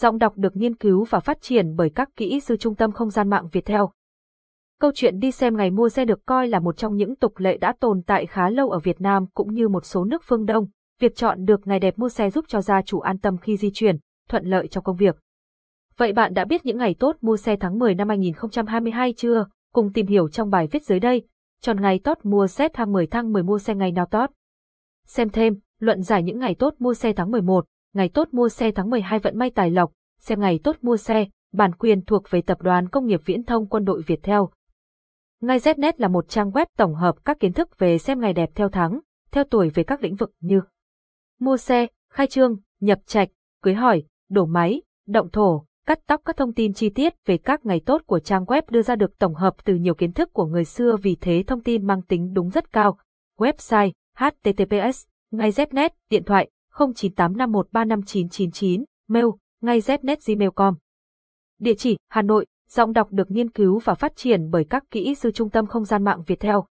Giọng đọc được nghiên cứu và phát triển bởi các kỹ sư Trung tâm Không gian mạng Việt Theo. Câu chuyện đi xem ngày mua xe được coi là một trong những tục lệ đã tồn tại khá lâu ở Việt Nam cũng như một số nước phương Đông. Việc chọn được ngày đẹp mua xe giúp cho gia chủ an tâm khi di chuyển, thuận lợi trong công việc. Vậy bạn đã biết những ngày tốt mua xe tháng 10 năm 2022 chưa? Cùng tìm hiểu trong bài viết dưới đây. Chọn ngày tốt mua xe tháng 10 tháng 10 mua xe ngày nào tốt. Xem thêm, luận giải những ngày tốt mua xe tháng 11, ngày tốt mua xe tháng 12 vận may tài lộc, xem ngày tốt mua xe, bản quyền thuộc về Tập đoàn Công nghiệp Viễn thông Quân đội Việt Theo. Ngay Znet là một trang web tổng hợp các kiến thức về xem ngày đẹp theo tháng, theo tuổi về các lĩnh vực như mua xe, khai trương, nhập trạch, cưới hỏi, đổ máy, động thổ, cắt tóc các thông tin chi tiết về các ngày tốt của trang web đưa ra được tổng hợp từ nhiều kiến thức của người xưa vì thế thông tin mang tính đúng rất cao. Website https ngay Znet, điện thoại 0985135999, mail ngay znet.gmail.com. Địa chỉ Hà Nội, giọng đọc được nghiên cứu và phát triển bởi các kỹ sư Trung tâm Không gian mạng Việt Theo.